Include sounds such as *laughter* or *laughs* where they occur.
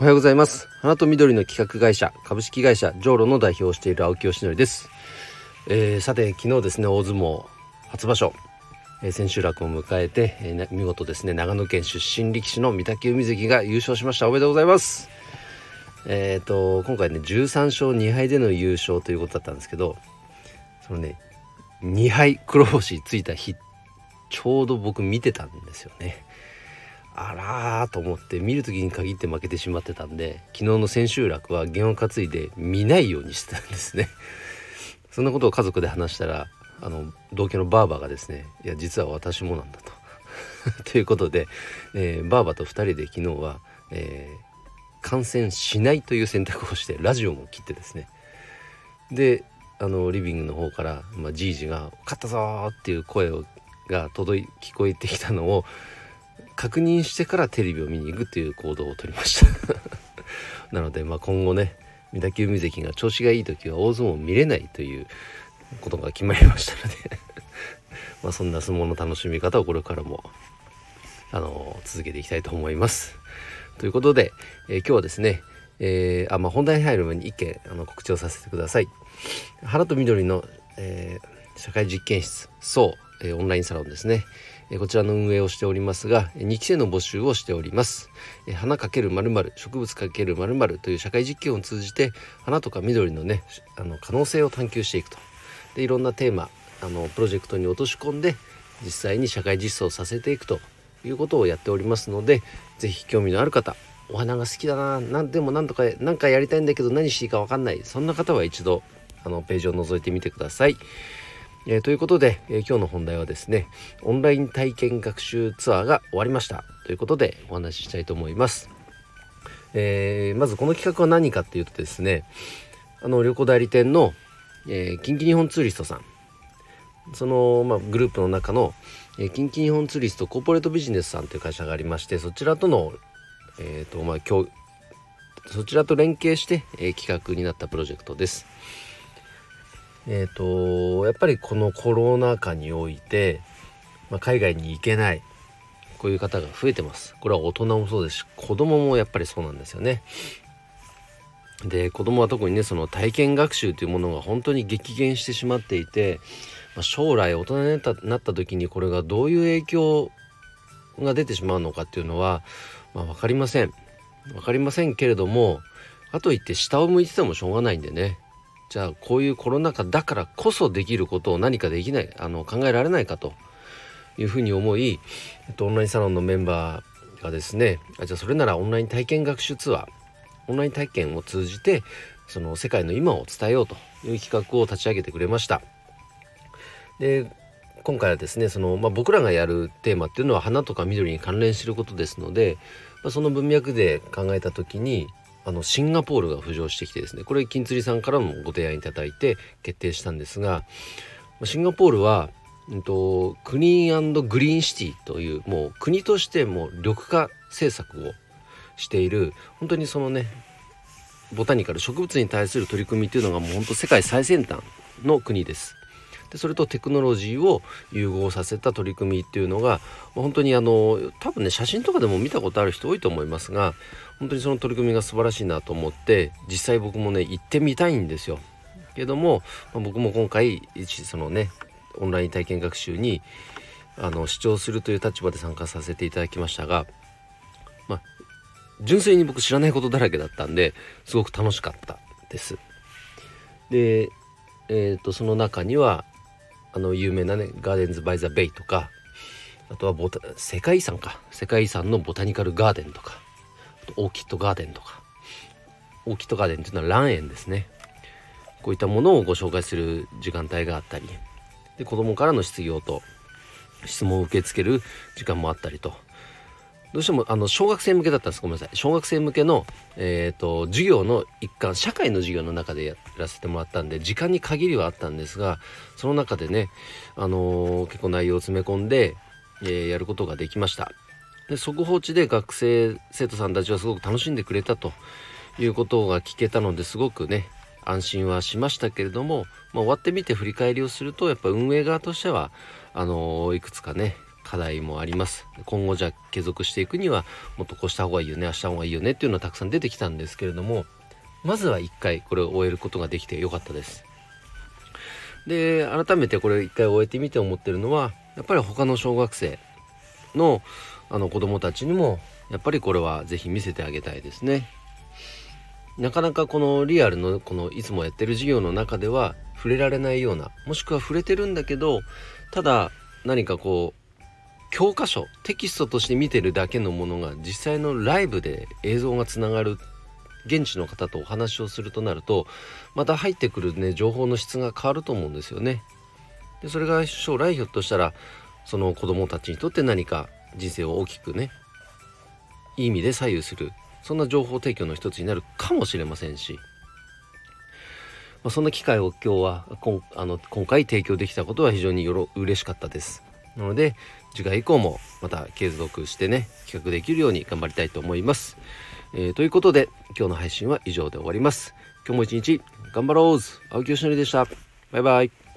おはようございます。花と緑の企画会社株式会社ジョーロの代表をしている青木よしのりです、えー、さて昨日ですね大相撲初場所、えー、千秋楽を迎えて、えー、見事ですね長野県出身力士の御嶽海関が優勝しました。おめでとうございます。えっ、ー、と今回ね13勝2敗での優勝ということだったんですけどそのね2敗黒星ついた日ちょうど僕見てたんですよね。あらーと思って見る時に限って負けてしまってたんで昨日の千秋楽は弦を担いで見ないようにしてたんですね *laughs* そんなことを家族で話したらあの同居のばあばがですねいや実は私もなんだと *laughs* ということで、えー、ばあばと2人で昨日は、えー、観戦しないという選択をしてラジオも切ってですねであのリビングの方から、ま、じいじが「勝ったぞ!」っていう声をが届い聞こえてきたのを確認してからテレビを見に行くっていう行動をとりました *laughs* なので、まあ、今後ね御嶽海関が調子がいい時は大相撲を見れないということが決まりましたので *laughs* まあそんな相撲の楽しみ方をこれからもあの続けていきたいと思います。ということで、えー、今日はですね、えー、あまあ、本題に入る前に一件あの告知をさせてください。花と緑の、えー、社会実験室そう、えオンラインサロンですね。こちらの運営をしておりますが2期生の募集をしております花かけるまる植物かけるまるという社会実験を通じて花とか緑のねあの可能性を探求していくとでいろんなテーマあのプロジェクトに落とし込んで実際に社会実装させていくということをやっておりますので是非興味のある方お花が好きだな何でも何とか何かやりたいんだけど何していいか分かんないそんな方は一度あのページを覗いてみてください。えー、ということで、えー、今日の本題はですねオンライン体験学習ツアーが終わりました。ということでお話ししたいと思います、えー、まずこの企画は何かっていうとですねあの旅行代理店の、え近畿日本ツーリストさん。その、まあ、グループの中の、え近畿日本ツーリストコーポレートビジネスさんという会社がありましてそちらとのえっ、とまあ今日そちらと連携して、え企画になったプロジェクトです。えっ、ー、とやっぱりこのコロナ禍において、まあ、海外に行けないこういう方が増えてます。これは大人もそうですし子供もやっぱりそうなんですよね。で子供は特にねその体験学習というものが本当に激減してしまっていて、まあ、将来大人になった時にこれがどういう影響が出てしまうのかっていうのは、まあ、分かりません。分かりませんけれどもかといって下を向いててもしょうがないんでね。じゃあこういうコロナ禍だからこそできることを何かできないあの考えられないかというふうに思い、えっと、オンラインサロンのメンバーがですねあじゃあそれならオンライン体験学習ツアーオンライン体験を通じてその世界の今を伝えようという企画を立ち上げてくれました。で今回はですねその、まあ、僕らがやるテーマっていうのは花とか緑に関連していることですので、まあ、その文脈で考えた時にあのシンガポールが浮上してきてですねこれ金釣りさんからもご提案いただいて決定したんですがシンガポールは、うんと、クリーングリーンシティというもう国としても緑化政策をしている本当にそのねボタニカル植物に対する取り組みっていうのがもう本当世界最先端の国です。でそれとテクノロジーを融合させた取り組みっていうのが本当にあの多分ね写真とかでも見たことある人多いと思いますが本当にその取り組みが素晴らしいなと思って実際僕もね行ってみたいんですよ。けども、まあ、僕も今回そのねオンライン体験学習にあの視聴するという立場で参加させていただきましたが、まあ、純粋に僕知らないことだらけだったんですごく楽しかったです。で、えーと、その中にはあの有名なねガーデンズ・バイ・ザ・ベイとかあとはボタ世界遺産か。世界遺産のボタニカルガーデンとかオーキッドガーデンとか。オーキッドガーデンっていうのは蘭園ですね。こういったものをご紹介する時間帯があったりで子供からの質疑応答質問を受け付ける時間もあったりと。どうしてもあの小学生向けだったんです。ごめんなさい。小学生向けの、えーと、授業の一環社会の授業の中でやらせてもらったんで時間に限りはあったんですがその中でね、あのー、結構内容を詰め込んで、えー、やることができました。で速報値で学生生徒さんたちはすごく楽しんでくれたということが聞けたのですごくね安心はしましたけれども、まあ、終わってみて振り返りをするとやっぱ運営側としてはあのー、いくつかね課題もあります。今後じゃ継続していくにはもっとこうした方がいいよねあした方がいいよねっていうのはたくさん出てきたんですけれどもまずは一回これを終えることができてよかったです。で改めてこれ一回終えてみて思ってるのはやっぱり他の小学生のあの子供たちにもやっぱりこれは是非見せてあげたいですね。なかなかこのリアルのこのいつもやってる授業の中では触れられないようなもしくは触れてるんだけどただ何かこう教科書テキストとして見てるだけのものが実際のライブで映像がつながる現地の方とお話をするとなるとまた入ってくるね情報の質が変わると思うんですよね。でそれが将来ひょっとしたらその子どもたちにとって何か人生を大きくねいい意味で左右するそんな情報提供の一つになるかもしれませんし、まあ、そんな機会を今日はこんあの今回提供できたことは非常によろ嬉しかったです。なので次回以降もまた継続してね企画できるように頑張りたいと思います。えー、ということで今日の配信は以上で終わります。今日も一日頑張ろう青木よしのりでした。バイバイ。